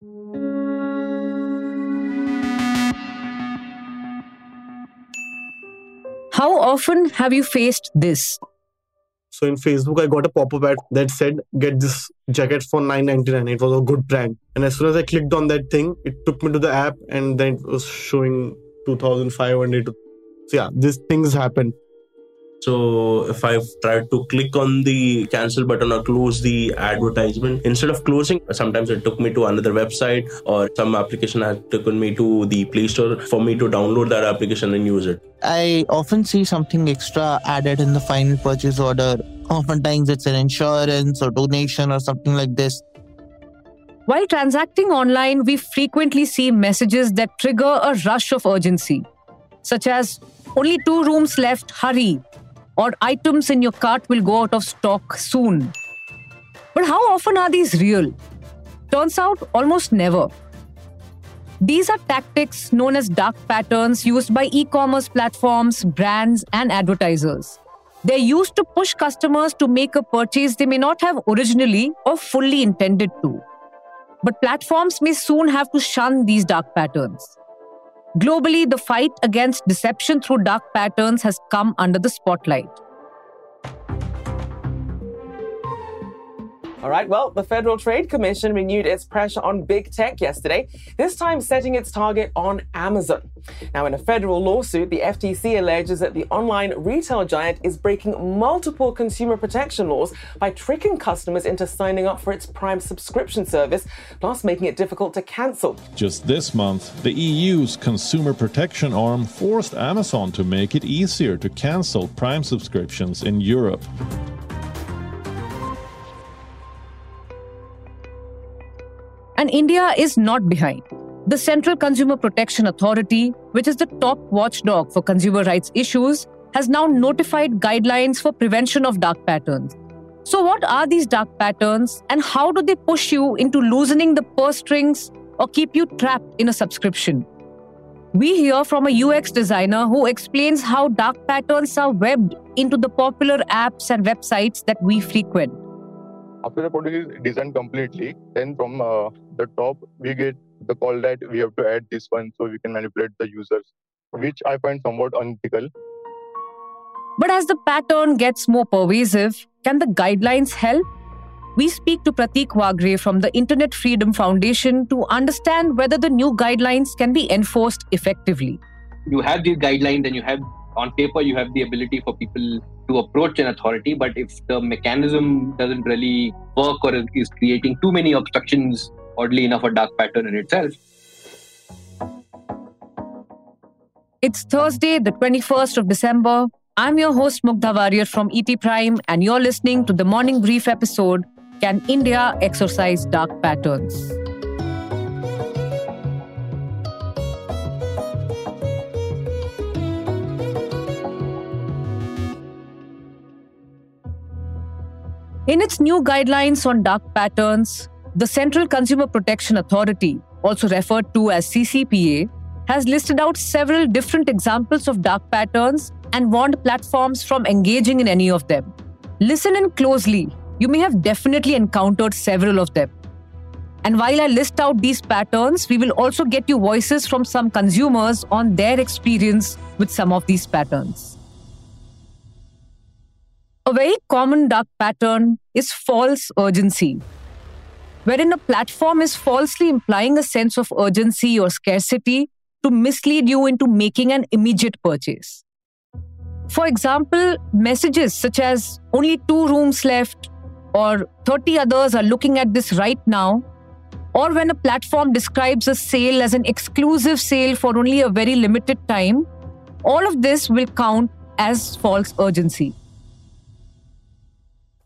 How often have you faced this? So in Facebook, I got a pop-up ad that said, "Get this jacket for 9.99." It was a good brand, and as soon as I clicked on that thing, it took me to the app, and then it was showing 2,500. So yeah, these things happen. So if I've tried to click on the cancel button or close the advertisement, instead of closing, sometimes it took me to another website or some application had taken me to the Play Store for me to download that application and use it. I often see something extra added in the final purchase order. Oftentimes it's an insurance or donation or something like this. While transacting online, we frequently see messages that trigger a rush of urgency, such as only two rooms left, hurry, or items in your cart will go out of stock soon. But how often are these real? Turns out almost never. These are tactics known as dark patterns used by e commerce platforms, brands, and advertisers. They're used to push customers to make a purchase they may not have originally or fully intended to. But platforms may soon have to shun these dark patterns. Globally, the fight against deception through dark patterns has come under the spotlight. All right, well, the Federal Trade Commission renewed its pressure on big tech yesterday, this time setting its target on Amazon. Now, in a federal lawsuit, the FTC alleges that the online retail giant is breaking multiple consumer protection laws by tricking customers into signing up for its Prime subscription service, plus making it difficult to cancel. Just this month, the EU's consumer protection arm forced Amazon to make it easier to cancel Prime subscriptions in Europe. And India is not behind. The Central Consumer Protection Authority, which is the top watchdog for consumer rights issues, has now notified guidelines for prevention of dark patterns. So, what are these dark patterns and how do they push you into loosening the purse strings or keep you trapped in a subscription? We hear from a UX designer who explains how dark patterns are webbed into the popular apps and websites that we frequent. After the product is designed completely, then from uh, the top we get the call that we have to add this one so we can manipulate the users, which I find somewhat unethical. But as the pattern gets more pervasive, can the guidelines help? We speak to Prateek Waghre from the Internet Freedom Foundation to understand whether the new guidelines can be enforced effectively. You have these guidelines and you have on paper you have the ability for people to approach an authority but if the mechanism doesn't really work or is creating too many obstructions oddly enough a dark pattern in itself. It's thursday the 21st of december. I'm your host Mugdha Variyar from et prime and you're listening to the morning brief episode can india exorcise dark patterns In its new guidelines on dark patterns, the Central Consumer Protection Authority, also referred to as CCPA, has listed out several different examples of dark patterns and warned platforms from engaging in any of them. Listen in closely. You may have definitely encountered several of them. And while I list out these patterns, we will also get you voices from some consumers on their experience with some of these patterns. A very common dark pattern is false urgency, wherein a platform is falsely implying a sense of urgency or scarcity to mislead you into making an immediate purchase. For example, messages such as only two rooms left or 30 others are looking at this right now, or when a platform describes a sale as an exclusive sale for only a very limited time, all of this will count as false urgency.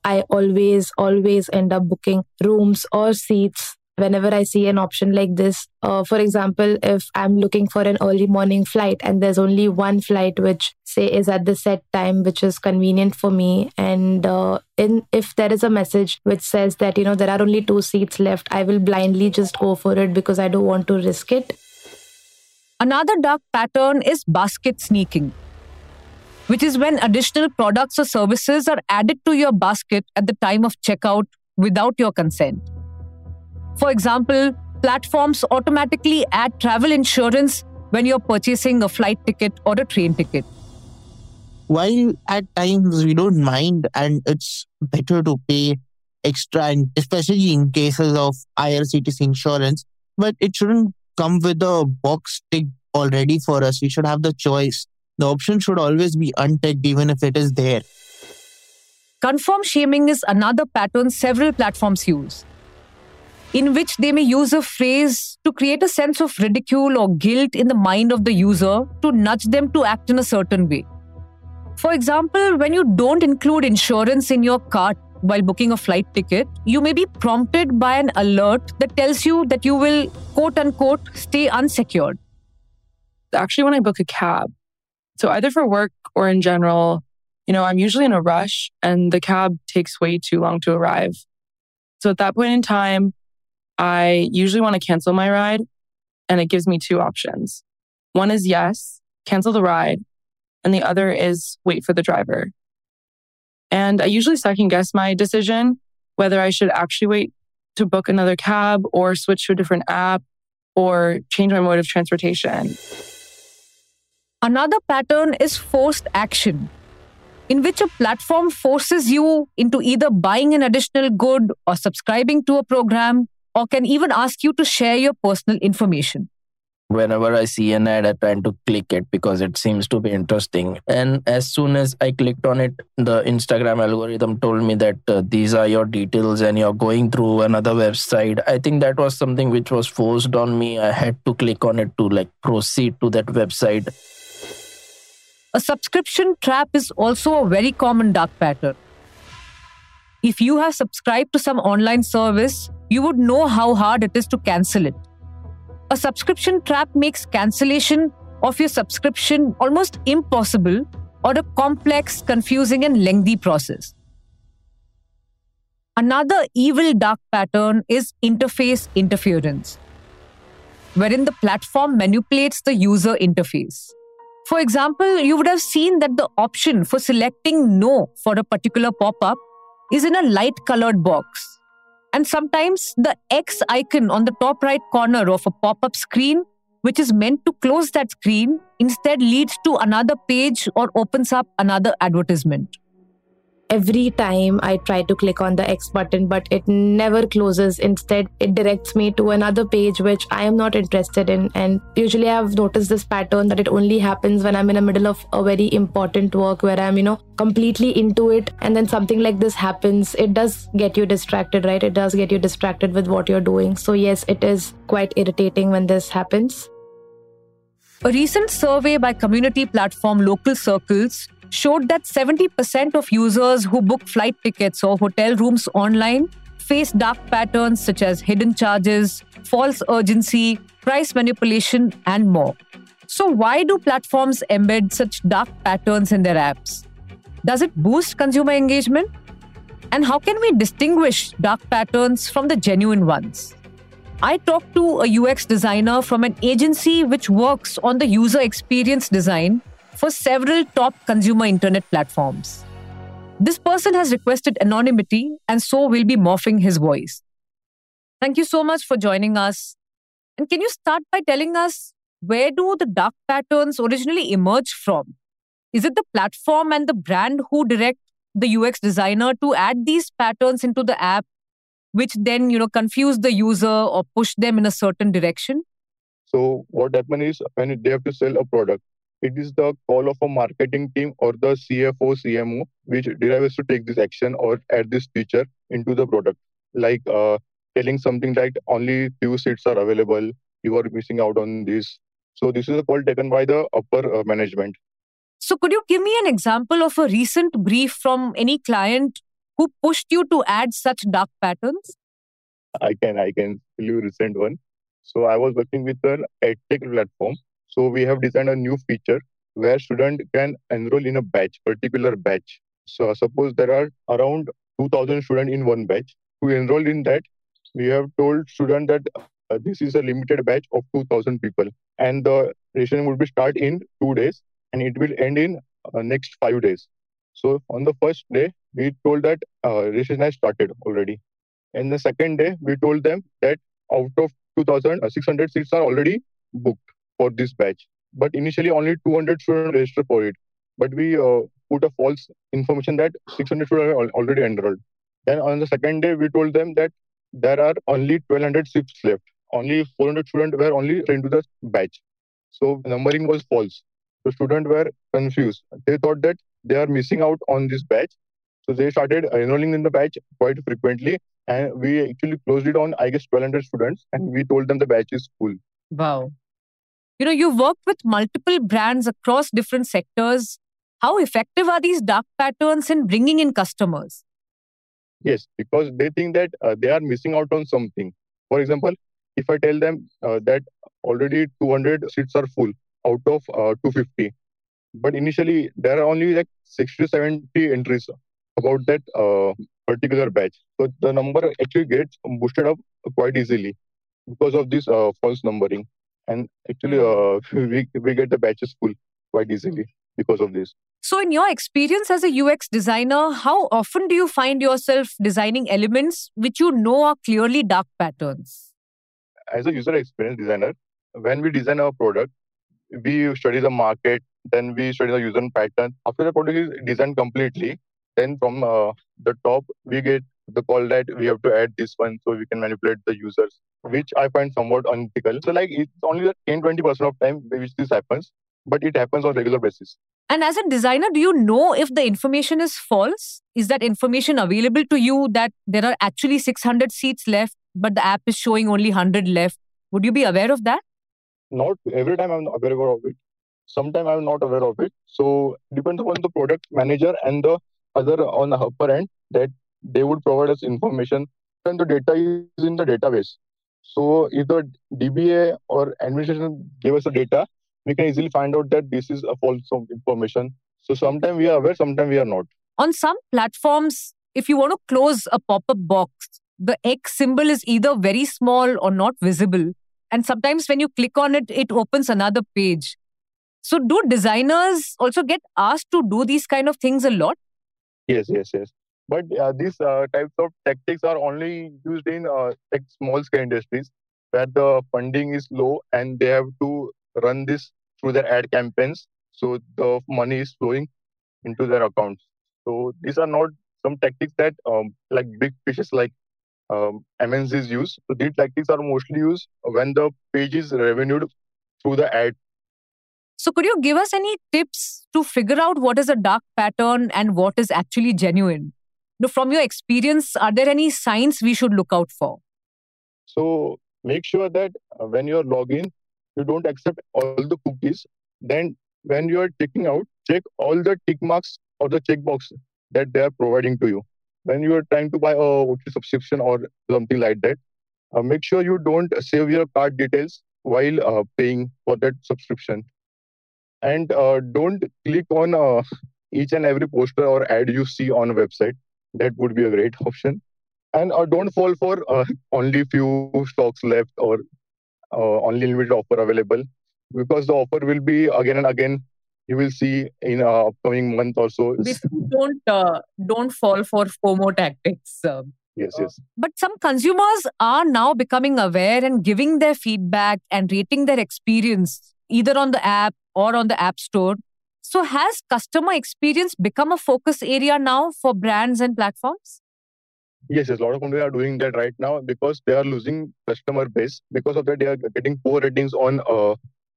I always, always end up booking rooms or seats whenever I see an option like this. Uh, for example, if I'm looking for an early morning flight and there's only one flight which say is at the set time which is convenient for me. And uh, in if there is a message which says that you know there are only two seats left i will blindly just go for it because i don't want to risk it. Another dark pattern is basket sneaking which is when additional products or services are added to your basket at the time of checkout without your consent. For example, platforms automatically add travel insurance when you're purchasing a flight ticket or a train ticket. While at times we don't mind and it's better to pay extra, and especially in cases of IRCTC insurance, but it shouldn't come with a box tick already for us. We should have the choice. The option should always be unticked, even if it is there. Confirm shaming is another pattern several platforms use, in which they may use a phrase to create a sense of ridicule or guilt in the mind of the user to nudge them to act in a certain way. For example, when you don't include insurance in your cart while booking a flight ticket, you may be prompted by an alert that tells you that you will, quote unquote, stay unsecured. Actually, when I book a cab, so either for work or in general, you know, I'm usually in a rush and the cab takes way too long to arrive. So at that point in time, I usually want to cancel my ride and it gives me two options. One is yes, cancel the ride. And the other is wait for the driver. And I usually second guess my decision whether I should actually wait to book another cab or switch to a different app or change my mode of transportation. Another pattern is forced action, in which a platform forces you into either buying an additional good or subscribing to a program, or can even ask you to share your personal information whenever I see an ad, I try to click it because it seems to be interesting. And as soon as I clicked on it, the Instagram algorithm told me that uh, these are your details and you're going through another website. I think that was something which was forced on me. I had to click on it to like proceed to that website. A subscription trap is also a very common dark pattern. If you have subscribed to some online service, you would know how hard it is to cancel it a subscription trap makes cancellation of your subscription almost impossible or a complex, confusing, and lengthy process. Another evil dark pattern is interface interference, wherein the platform manipulates the user interface. For example, you would have seen that the option for selecting no for a particular pop up is in a light colored box. And sometimes the X icon on the top right corner of a pop up screen, which is meant to close that screen, instead leads to another page or opens up another advertisement every time I try to click on the X button, but it never closes. Instead, it directs me to another page which I am not interested in. And usually I've noticed this pattern that it only happens when I'm in the middle of a very important work where I'm, you know, completely into it. And then something like this happens. It does get you distracted, right? It does get you distracted with what you're doing. So, yes, it is quite irritating when this happens. A recent survey by community platform Local Circles showed that 70% of users who book flight tickets or hotel rooms online face dark patterns such as hidden charges, false urgency, price manipulation, and more. So, why do platforms embed such dark patterns in their apps? Does it boost consumer engagement? And how can we distinguish dark patterns from the genuine ones? I talked to a UX designer from an agency which works on the user experience design for several top consumer internet platforms. This person has requested anonymity and so will be morphing his voice. Thank you so much for joining us. And can you start by telling us where do the dark patterns originally emerge from? Is it the platform and the brand who direct the UX designer to add these patterns into the app, which then you know confuse the user or push them in a certain direction? So what happens is when they have to sell a product, it is the call of a marketing team or the CFO, CMO, which derives to take this action or add this feature into the product. Like uh, telling something like only few seats are available, you are missing out on this. So this is a call taken by the upper uh, management. So could you give me an example of a recent brief from any client who pushed you to add such dark patterns? I can, I can tell you recent one. So I was working with an edtech platform so we have designed a new feature where student can enroll in a batch, particular batch. So suppose there are around 2000 students in one batch. To enrolled in that, we have told student that uh, this is a limited batch of 2000 people and the registration will be start in two days and it will end in uh, next five days. So on the first day, we told that uh, registration has started already. And the second day, we told them that out of 2,600 seats are already booked for this batch. But initially, only 200 students registered for it. But we uh, put a false information that 600 students are already enrolled. Then on the second day, we told them that there are only 1200 seats left. Only 400 students were only into the batch. So numbering was false. The students were confused. They thought that they are missing out on this batch. So they started enrolling in the batch quite frequently. And we actually closed it on, I guess, 1200 students. And we told them the batch is full. Wow. You know, you've worked with multiple brands across different sectors. How effective are these dark patterns in bringing in customers? Yes, because they think that uh, they are missing out on something. For example, if I tell them uh, that already 200 seats are full out of uh, 250, but initially there are only like 60 to 70 entries about that uh, particular batch. So the number actually gets boosted up quite easily because of this uh, false numbering. And actually, uh, we, we get the batches full quite easily because of this. So, in your experience as a UX designer, how often do you find yourself designing elements which you know are clearly dark patterns? As a user experience designer, when we design our product, we study the market, then we study the user pattern. After the product is designed completely, then from uh, the top, we get the call that we have to mm-hmm. add this one so we can manipulate the users, mm-hmm. which I find somewhat unethical. So, like, it's only the 10 20% of time which this happens, but it happens on regular basis. And as a designer, do you know if the information is false? Is that information available to you that there are actually 600 seats left, but the app is showing only 100 left? Would you be aware of that? Not every time I'm aware of it. Sometimes I'm not aware of it. So depends upon the product manager and the other on the upper end that they would provide us information and the data is in the database. So either DBA or administration give us the data, we can easily find out that this is a false information. So sometimes we are aware, sometimes we are not. On some platforms, if you want to close a pop up box, the X symbol is either very small or not visible. And sometimes when you click on it, it opens another page. So, do designers also get asked to do these kind of things a lot? Yes, yes, yes. But uh, these uh, types of tactics are only used in uh, like small scale industries where the funding is low and they have to run this through their ad campaigns. So the money is flowing into their accounts. So these are not some tactics that um, like big fishes like um, MNCs use. So these tactics are mostly used when the page is revenued through the ad. So could you give us any tips to figure out what is a dark pattern and what is actually genuine? Now, from your experience, are there any signs we should look out for? So make sure that uh, when you're logging, you don't accept all the cookies, then when you are checking out, check all the tick marks or the checkbox that they are providing to you. When you are trying to buy a OT subscription or something like that, uh, make sure you don't save your card details while uh, paying for that subscription. And uh, don't click on uh, each and every poster or ad you see on a website. That would be a great option. And uh, don't fall for uh, only few stocks left or uh, only limited offer available because the offer will be again and again you will see in uh, upcoming month or so don't uh, don't fall for fomo tactics uh, yes yes. but some consumers are now becoming aware and giving their feedback and rating their experience either on the app or on the app store so has customer experience become a focus area now for brands and platforms Yes, yes, a lot of companies are doing that right now because they are losing customer base. Because of that, they are getting poor ratings on uh,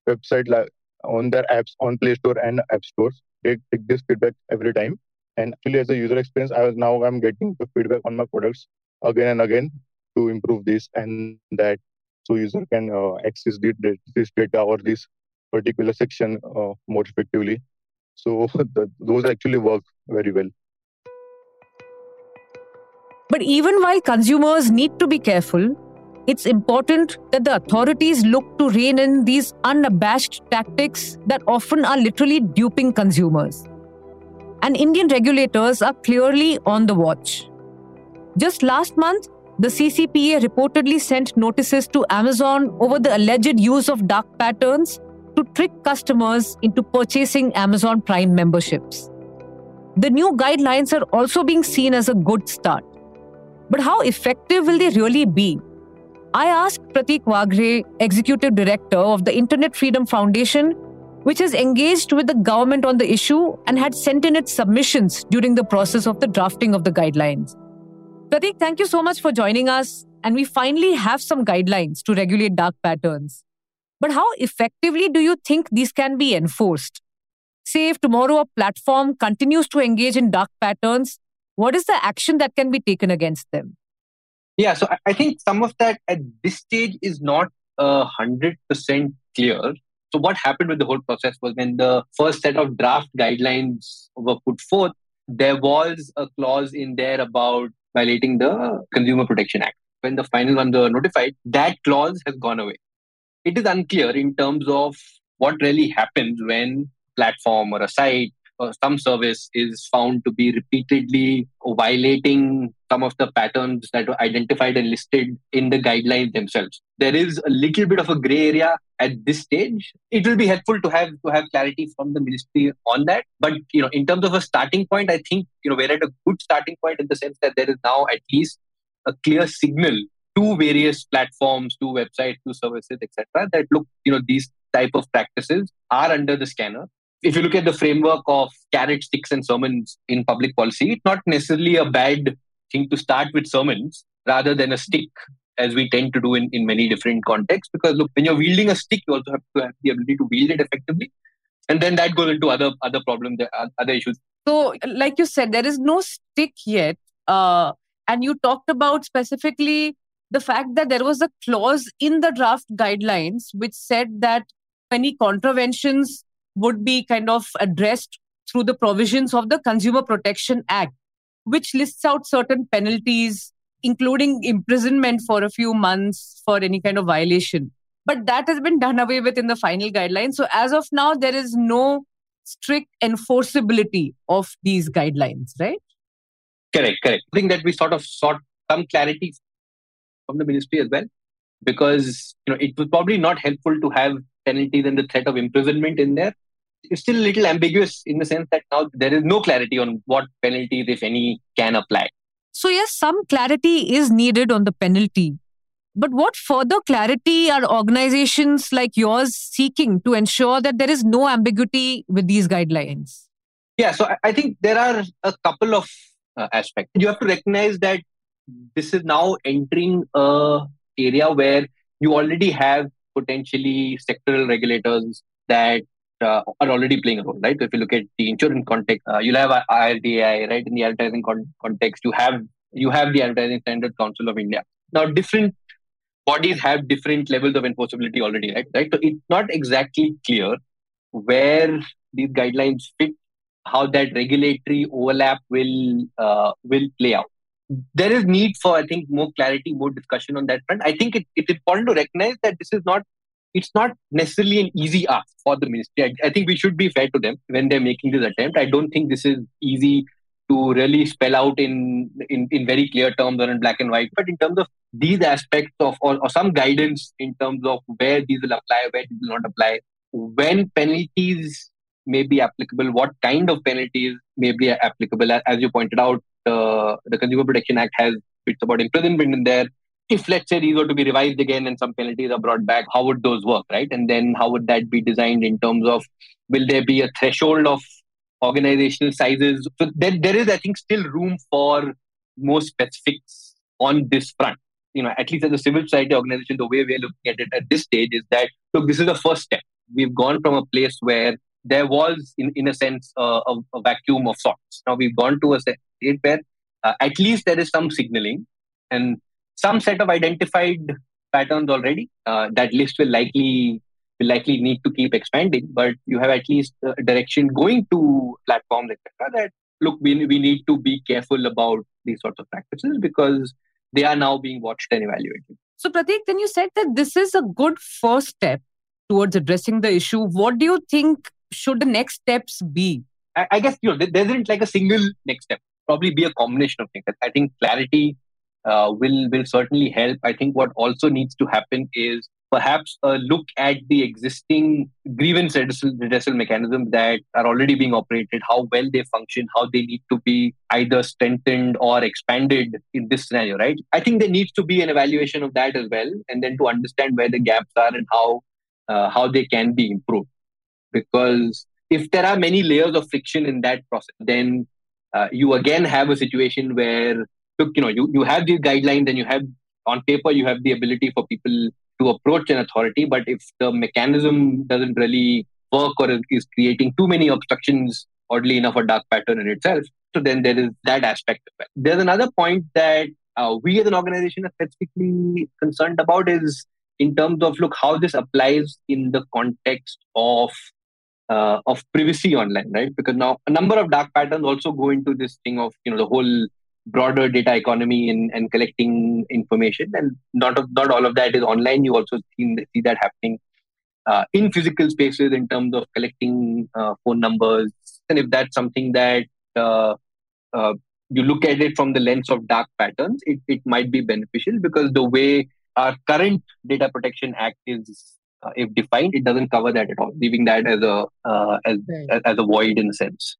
website like on their apps on Play Store and App Stores. They take this feedback every time. And actually, as a user experience, I was now I'm getting the feedback on my products again and again to improve this and that, so user can uh, access this data or this particular section uh, more effectively. So the, those actually work very well. But even while consumers need to be careful, it's important that the authorities look to rein in these unabashed tactics that often are literally duping consumers. And Indian regulators are clearly on the watch. Just last month, the CCPA reportedly sent notices to Amazon over the alleged use of dark patterns to trick customers into purchasing Amazon Prime memberships. The new guidelines are also being seen as a good start. But how effective will they really be? I asked Prateek Waghre, Executive Director of the Internet Freedom Foundation, which has engaged with the government on the issue and had sent in its submissions during the process of the drafting of the guidelines. Prateek, thank you so much for joining us. And we finally have some guidelines to regulate dark patterns. But how effectively do you think these can be enforced? Say, if tomorrow a platform continues to engage in dark patterns, what is the action that can be taken against them? Yeah, so I think some of that at this stage is not uh, hundred percent clear. So what happened with the whole process was when the first set of draft guidelines were put forth, there was a clause in there about violating the Consumer Protection Act. When the final ones were notified, that clause has gone away. It is unclear in terms of what really happens when platform or a site or some service is found to be repeatedly violating some of the patterns that were identified and listed in the guidelines themselves. There is a little bit of a gray area at this stage. It will be helpful to have to have clarity from the ministry on that. But you know, in terms of a starting point, I think you know we're at a good starting point in the sense that there is now at least a clear signal to various platforms, to websites, to services, etc. That look, you know, these type of practices are under the scanner if you look at the framework of carrot sticks and sermons in public policy, it's not necessarily a bad thing to start with sermons rather than a stick, as we tend to do in, in many different contexts. Because look, when you're wielding a stick, you also have to have the ability to wield it effectively. And then that goes into other other problems, uh, other issues. So, like you said, there is no stick yet. Uh, and you talked about specifically the fact that there was a clause in the draft guidelines which said that any contraventions would be kind of addressed through the provisions of the Consumer Protection Act, which lists out certain penalties, including imprisonment for a few months for any kind of violation. But that has been done away with in the final guidelines. So, as of now, there is no strict enforceability of these guidelines, right? Correct, correct. I think that we sort of sought some clarity from the ministry as well, because you know it was probably not helpful to have penalties and the threat of imprisonment in there it's still a little ambiguous in the sense that now there is no clarity on what penalties, if any, can apply. So, yes, some clarity is needed on the penalty. But what further clarity are organizations like yours seeking to ensure that there is no ambiguity with these guidelines? Yeah, so I think there are a couple of uh, aspects. You have to recognize that this is now entering a area where you already have potentially sectoral regulators that uh, are already playing a role, right? So if you look at the insurance context, uh, you'll have IRDAI, right? In the advertising con- context, you have you have the Advertising Standard Council of India. Now, different bodies have different levels of enforceability already, right? Right. So it's not exactly clear where these guidelines fit, how that regulatory overlap will uh, will play out. There is need for, I think, more clarity, more discussion on that front. I think it, it's important to recognize that this is not it's not necessarily an easy ask for the ministry. I, I, think we should be fair to them when they're making this attempt. I don't think this is easy to really spell out in, in, in very clear terms or in black and white. But in terms of these aspects of or, or some guidance in terms of where these will apply, where these will not apply, when penalties may be applicable, what kind of penalties may be applicable. As you pointed out, uh, the Consumer Protection Act has bits about imprisonment in there if let's say these were to be revised again and some penalties are brought back, how would those work, right? And then how would that be designed in terms of will there be a threshold of organizational sizes? So there, there is, I think, still room for more specifics on this front. You know, at least as a civil society organization, the way we're looking at it at this stage is that look, this is the first step. We've gone from a place where there was, in, in a sense, uh, a, a, vacuum of sorts. Now we've gone to a state where uh, at least there is some signaling and some set of identified patterns already. Uh, that list will likely will likely need to keep expanding, but you have at least a direction going to platforms, etc. That look, we we need to be careful about these sorts of practices because they are now being watched and evaluated. So, Prateek, then you said that this is a good first step towards addressing the issue. What do you think should the next steps be? I, I guess you know there isn't like a single next step. Probably be a combination of things. I think clarity uh, will will certainly help. I think what also needs to happen is perhaps a look at the existing grievance redressal, mechanisms that are already being operated, how well they function, how they need to be either strengthened or expanded in this scenario, right? I think there needs to be an evaluation of that as well, and then to understand where the gaps are and how uh, how they can be improved. Because if there are many layers of friction in that process, then uh, you again have a situation where look, you know, you, you have these guidelines and you have on paper you have the ability for people to approach an authority, but if the mechanism doesn't really work or is creating too many obstructions, oddly enough, a dark pattern in itself, so then there is that aspect of it. There's another point that uh, we as an organization are specifically concerned about is in terms of look how this applies in the context of uh, of privacy online, right? Because now a number of dark patterns also go into this thing of you know the whole broader data economy and, and collecting information. And not of, not all of that is online. You also see, see that happening uh, in physical spaces in terms of collecting uh, phone numbers. And if that's something that uh, uh you look at it from the lens of dark patterns, it, it might be beneficial because the way our current Data Protection Act is uh, if defined, it doesn't cover that at all, leaving that as a uh, as, right. as a void in a sense.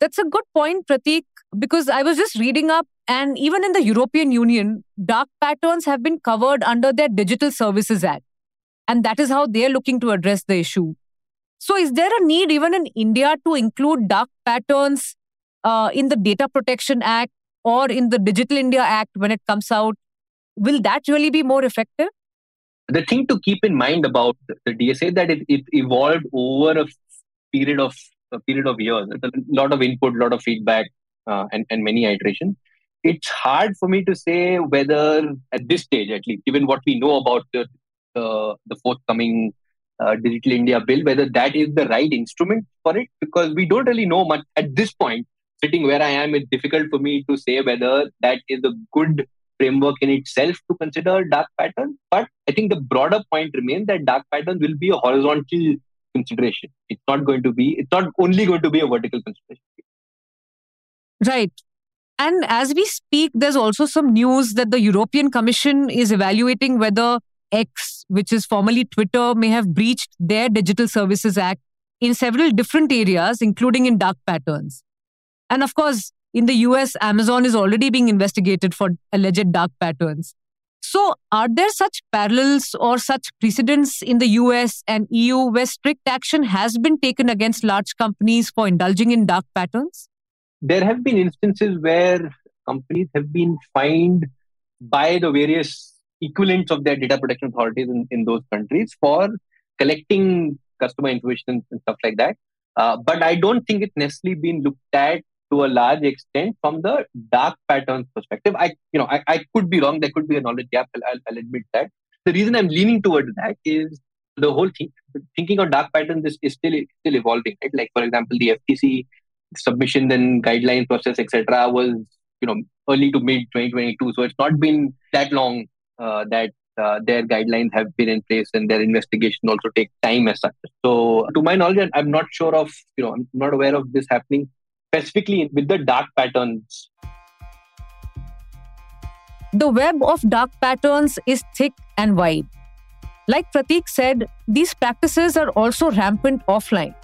That's a good point, Prateek, because I was just reading up, and even in the European Union, dark patterns have been covered under their Digital Services Act. And that is how they're looking to address the issue. So, is there a need even in India to include dark patterns uh, in the Data Protection Act or in the Digital India Act when it comes out? Will that really be more effective? The thing to keep in mind about the DSA that it, it evolved over a period of a period of years. a lot of input, a lot of feedback, uh, and, and many iterations. It's hard for me to say whether at this stage, at least, given what we know about the the, the forthcoming uh, Digital India bill, whether that is the right instrument for it, because we don't really know much at this point. Sitting where I am, it's difficult for me to say whether that is a good framework in itself to consider dark patterns. But I think the broader point remains that dark patterns will be a horizontal consideration. It's not going to be, it's not only going to be a vertical consideration. Right. And as we speak, there's also some news that the European Commission is evaluating whether X, which is formerly Twitter, may have breached their Digital Services Act in several different areas, including in dark patterns. And of course, in the US, Amazon is already being investigated for alleged dark patterns. So, are there such parallels or such precedents in the US and EU where strict action has been taken against large companies for indulging in dark patterns? There have been instances where companies have been fined by the various equivalents of their data protection authorities in, in those countries for collecting customer information and stuff like that. Uh, but I don't think it's necessarily been looked at to a large extent from the dark patterns perspective. I, you know, I, I could be wrong. There could be a knowledge gap. I'll, I'll admit that. The reason I'm leaning towards that is the whole thing. Thinking of dark patterns is, is still still evolving. Right? Like for example, the FTC submission then guideline process, etc., was you know early to mid 2022. So it's not been that long uh, that uh, their guidelines have been in place and their investigation also takes time as such. So, to my knowledge, I'm not sure of, you know, I'm not aware of this happening specifically with the dark patterns. The web of dark patterns is thick and wide. Like Prateek said, these practices are also rampant offline.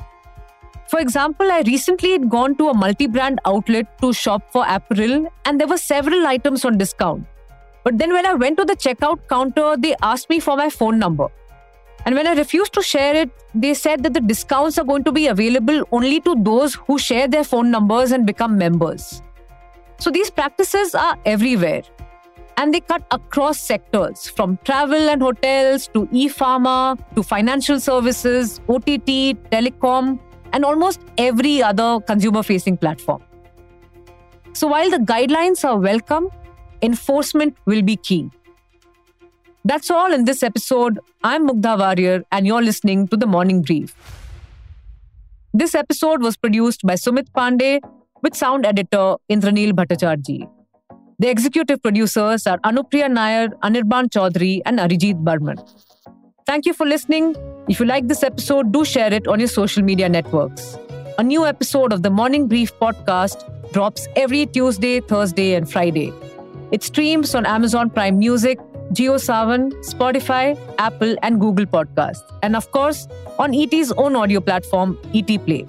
For example, I recently had gone to a multi brand outlet to shop for apparel, and there were several items on discount. But then when I went to the checkout counter, they asked me for my phone number. And when I refused to share it, they said that the discounts are going to be available only to those who share their phone numbers and become members. So these practices are everywhere. And they cut across sectors from travel and hotels to e pharma to financial services, OTT, telecom, and almost every other consumer facing platform. So while the guidelines are welcome, enforcement will be key. That's all in this episode. I'm Mugdha Variyar, and you're listening to The Morning Brief. This episode was produced by Sumit Pandey with sound editor Indranil Bhattacharjee. The executive producers are Anupriya Nair, Anirban Chaudhary, and Arijit Barman. Thank you for listening. If you like this episode, do share it on your social media networks. A new episode of the Morning Brief podcast drops every Tuesday, Thursday, and Friday. It streams on Amazon Prime Music JioSaavn, Spotify, Apple, and Google Podcasts. And of course, on ET's own audio platform, ET Play.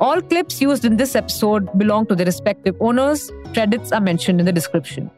All clips used in this episode belong to their respective owners. Credits are mentioned in the description.